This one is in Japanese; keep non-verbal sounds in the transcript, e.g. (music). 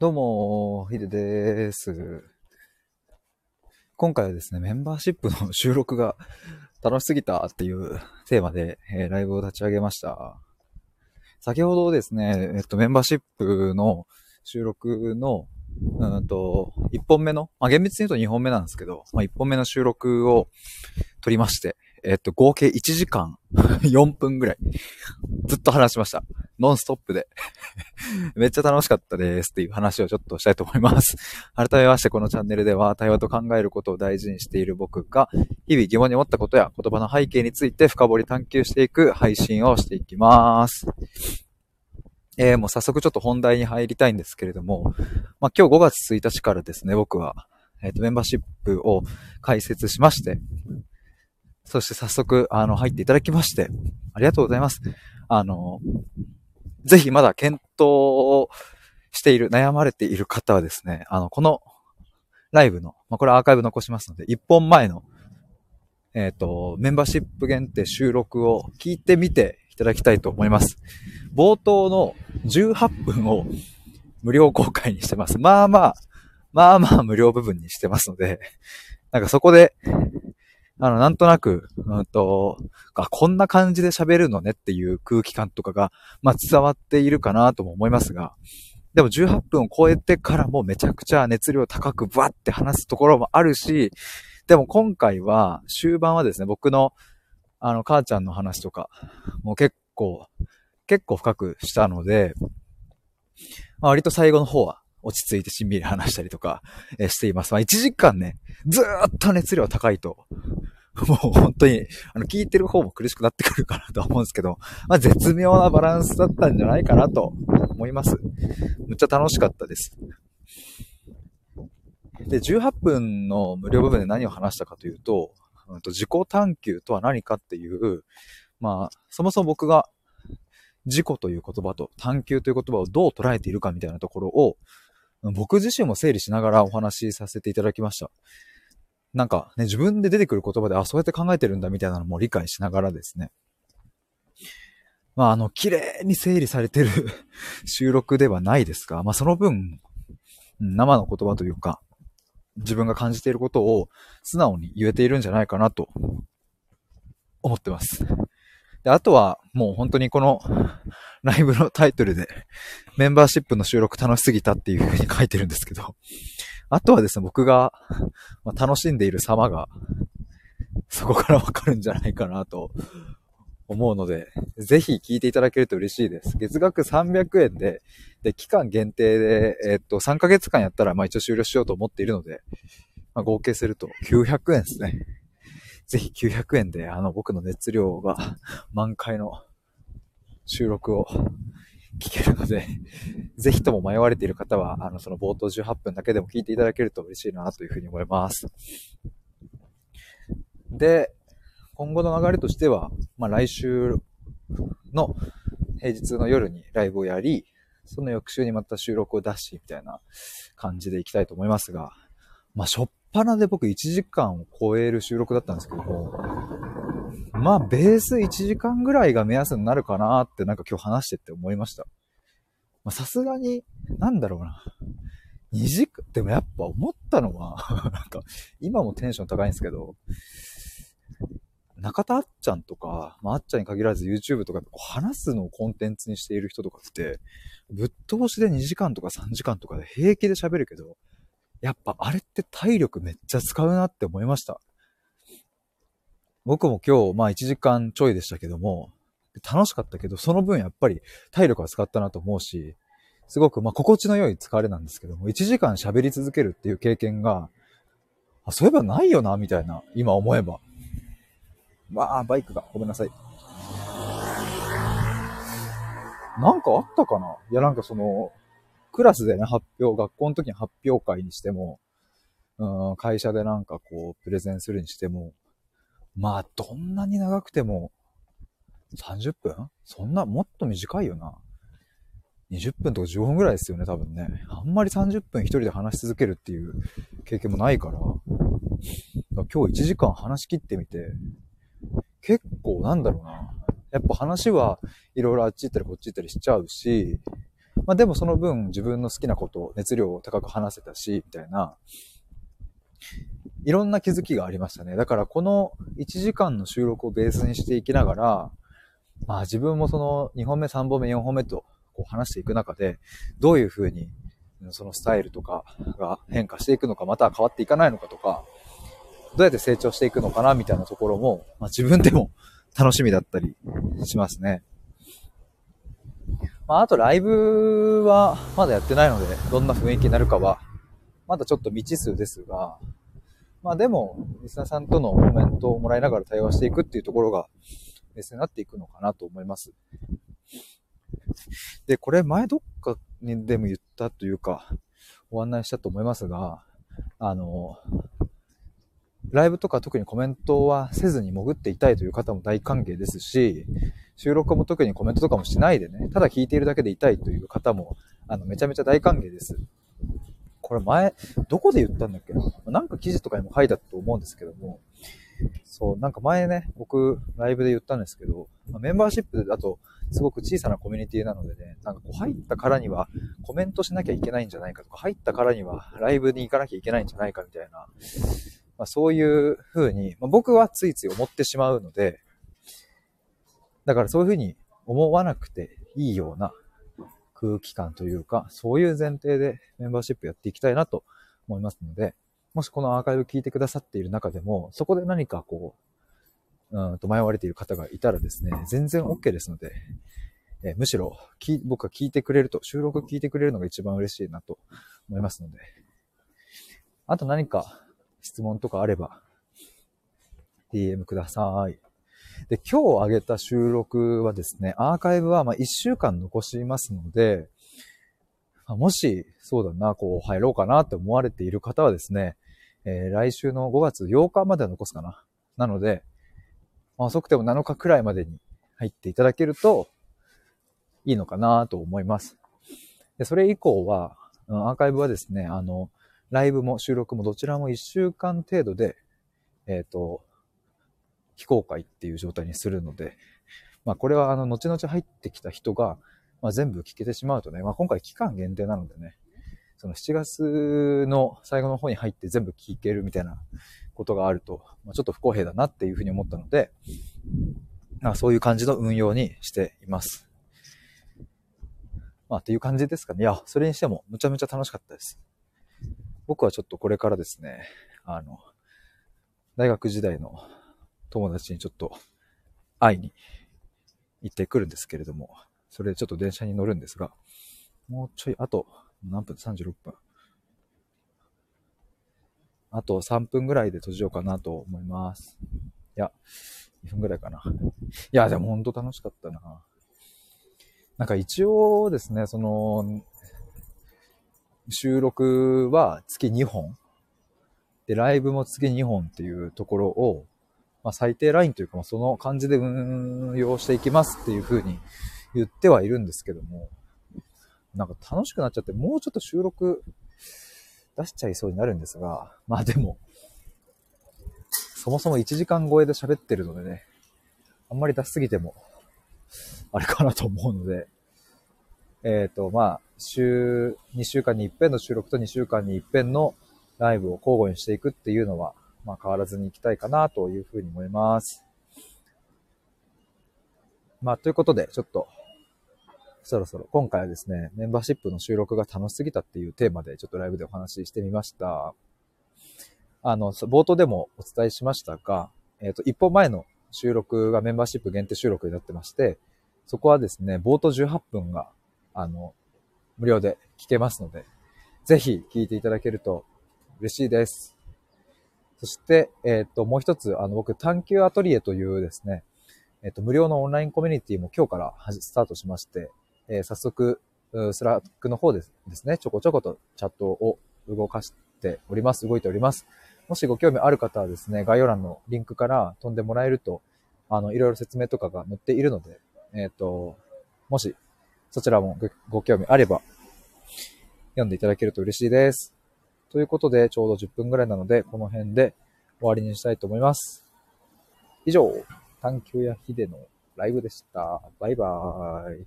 どうも、ヒデです。今回はですね、メンバーシップの収録が楽しすぎたっていうテーマで、えーライブを立ち上げました。先ほどですね、えっと、メンバーシップの収録の、うんと、1本目の、まあ、厳密に言うと2本目なんですけど、まあ、1本目の収録を撮りまして、えっと、合計1時間 (laughs) 4分ぐらい、ずっと話しました。ノンストップで。(laughs) めっちゃ楽しかったですっていう話をちょっとしたいと思います。(laughs) 改めましてこのチャンネルでは対話と考えることを大事にしている僕が日々疑問に思ったことや言葉の背景について深掘り探求していく配信をしていきます。えー、もう早速ちょっと本題に入りたいんですけれども、まあ、今日5月1日からですね、僕は、えっ、と、メンバーシップを開設しまして、そして早速、あの、入っていただきまして、ありがとうございます。あの、ぜひまだ検討をしている、悩まれている方はですね、あの、このライブの、まあ、これアーカイブ残しますので、1本前の、えっ、と、メンバーシップ限定収録を聞いてみていただきたいと思います。冒頭の18分を無料公開にしてます。まあまあ、まあまあ無料部分にしてますので、なんかそこで、あの、なんとなく、うんと、あ、こんな感じで喋るのねっていう空気感とかが、まあ伝わっているかなとも思いますが、でも18分を超えてからもめちゃくちゃ熱量高くバッって話すところもあるし、でも今回は終盤はですね、僕のあの母ちゃんの話とか、もう結構、結構深くしたので、まあ、割と最後の方は落ち着いてしんみり話したりとか、えしています。まあ1時間ね、ずーっと熱量高いと、(laughs) もう本当に、あの、聞いてる方も苦しくなってくるかなとは思うんですけど、まあ絶妙なバランスだったんじゃないかなと思います。めっちゃ楽しかったです。で、18分の無料部分で何を話したかというと、うんと自己探求とは何かっていう、まあ、そもそも僕が自己という言葉と探求という言葉をどう捉えているかみたいなところを、僕自身も整理しながらお話しさせていただきました。なんかね、自分で出てくる言葉で、あ、そうやって考えてるんだみたいなのも理解しながらですね。まあ、あの、綺麗に整理されてる (laughs) 収録ではないですが、まあ、その分、生の言葉というか、自分が感じていることを素直に言えているんじゃないかなと思ってます。で、あとはもう本当にこの (laughs) ライブのタイトルでメンバーシップの収録楽しすぎたっていう風に書いてるんですけど、あとはですね、僕がま楽しんでいる様がそこからわかるんじゃないかなと思うので、ぜひ聞いていただけると嬉しいです。月額300円で、で、期間限定で、えっと、3ヶ月間やったら、まあ一応終了しようと思っているので、まあ合計すると900円ですね。ぜひ900円で、あの、僕の熱量が満開の収録を聞けるので、ぜひとも迷われている方は、あの、その冒頭18分だけでも聞いていただけると嬉しいなというふうに思います。で、今後の流れとしては、まあ来週の平日の夜にライブをやり、その翌週にまた収録を出し、みたいな感じでいきたいと思いますが、まあ、しょっぱなで僕1時間を超える収録だったんですけども、まあ、ベース1時間ぐらいが目安になるかなってなんか今日話してって思いました。まあ、さすがに、なんだろうな。2時間、でもやっぱ思ったのは、(laughs) なんか、今もテンション高いんですけど、中田あっちゃんとか、まあ、あっちゃんに限らず YouTube とか話すのをコンテンツにしている人とかって、ぶっ通しで2時間とか3時間とかで平気で喋るけど、やっぱあれって体力めっちゃ使うなって思いました。僕も今日、まあ1時間ちょいでしたけども、楽しかったけど、その分やっぱり体力は使ったなと思うし、すごくまあ心地の良い疲れなんですけども、1時間喋り続けるっていう経験が、あそういえばないよな、みたいな、今思えば。まあ、バイクが、ごめんなさい。なんかあったかな？いや、なんかその、クラスでね、発表、学校の時に発表会にしても、うん、会社でなんかこう、プレゼンするにしても、まあ、どんなに長くても、30分そんな、もっと短いよな。20分とか15分ぐらいですよね、多分ね。あんまり30分一人で話し続けるっていう経験もないから、今日1時間話し切ってみて、結構なんだろうな。やっぱ話はいろいろあっち行ったりこっち行ったりしちゃうし、まあでもその分自分の好きなことを熱量を高く話せたし、みたいな、いろんな気づきがありましたね。だからこの1時間の収録をベースにしていきながら、まあ自分もその2本目、3本目、4本目とこう話していく中で、どういうふうにそのスタイルとかが変化していくのか、または変わっていかないのかとか、どうやって成長していくのかなみたいなところも、まあ、自分でも楽しみだったりしますね。まあ、あとライブはまだやってないので、どんな雰囲気になるかは、まだちょっと未知数ですが、まあでも、リスナーさんとのコメントをもらいながら対話していくっていうところが、ベースになっていくのかなと思います。で、これ前どっかにでも言ったというか、ご案内したと思いますが、あの、ライブとか特にコメントはせずに潜っていたいという方も大歓迎ですし、収録も特にコメントとかもしないでね、ただ聞いているだけでいたいという方も、あの、めちゃめちゃ大歓迎です。これ前、どこで言ったんだっけな？んか記事とかにも書いたと思うんですけども、そう、なんか前ね、僕、ライブで言ったんですけど、ま、メンバーシップだと、すごく小さなコミュニティなのでね、なんかこう入ったからにはコメントしなきゃいけないんじゃないかとか、入ったからにはライブに行かなきゃいけないんじゃないかみたいな、まあ、そういう風に、まあ、僕はついつい思ってしまうので、だからそういう風に思わなくていいような空気感というか、そういう前提でメンバーシップやっていきたいなと思いますので、もしこのアーカイブ聞いてくださっている中でも、そこで何かこう、うんと迷われている方がいたらですね、全然 OK ですので、えむしろ僕が聞いてくれると、収録聞いてくれるのが一番嬉しいなと思いますので、あと何か質問とかあれば、DM ください。で、今日上げた収録はですね、アーカイブはま1週間残しますので、もし、そうだな、こう入ろうかなって思われている方はですね、えー、来週の5月8日までは残すかな。なので、まあ、遅くても7日くらいまでに入っていただけるといいのかなと思います。で、それ以降は、アーカイブはですね、あの、ライブも収録もどちらも1週間程度で、えっ、ー、と、非公開っていう状態にするので、まあこれはあの、後々入ってきた人が、まあ全部聞けてしまうとね、まあ今回期間限定なのでね、その7月の最後の方に入って全部聞けるみたいなことがあると、まあ、ちょっと不公平だなっていうふうに思ったので、まあそういう感じの運用にしています。まあっていう感じですかね。いや、それにしてもむちゃむちゃ楽しかったです。僕はちょっとこれからですね、あの、大学時代の友達にちょっと会いに行ってくるんですけれども、それでちょっと電車に乗るんですが、もうちょい、あと何分 ?36 分。あと3分ぐらいで閉じようかなと思います。いや、2分ぐらいかな。いや、でもほんと楽しかったな。なんか一応ですね、その、収録は月2本。で、ライブも月2本っていうところを、まあ、最低ラインというか、まあ、その感じで運用していきますっていうふうに言ってはいるんですけども、なんか楽しくなっちゃって、もうちょっと収録出しちゃいそうになるんですが、まあでも、そもそも1時間超えで喋ってるのでね、あんまり出しすぎても、あれかなと思うので、えっ、ー、と、まあ、週、2週間に一遍の収録と2週間に一遍のライブを交互にしていくっていうのは、まあ変わらずに行きたいかなというふうに思います。まあということで、ちょっと、そろそろ今回はですね、メンバーシップの収録が楽しすぎたっていうテーマでちょっとライブでお話ししてみました。あの、冒頭でもお伝えしましたが、えっ、ー、と、一歩前の収録がメンバーシップ限定収録になってまして、そこはですね、冒頭18分が、あの、無料で聞けますので、ぜひ聞いていただけると嬉しいです。そして、えっ、ー、と、もう一つ、あの、僕、探求アトリエというですね、えっ、ー、と、無料のオンラインコミュニティも今日からスタートしまして、えー、早速、 Slack の方ですですね、ちょこちょことチャットを動かしております。動いております。もしご興味ある方はですね、概要欄のリンクから飛んでもらえると、あの、いろいろ説明とかが載っているので、えっ、ー、と、もし、そちらもご興味あれば、読んでいただけると嬉しいです。ということで、ちょうど10分ぐらいなので、この辺で終わりにしたいと思います。以上、探求やヒデのライブでした。バイバーイ。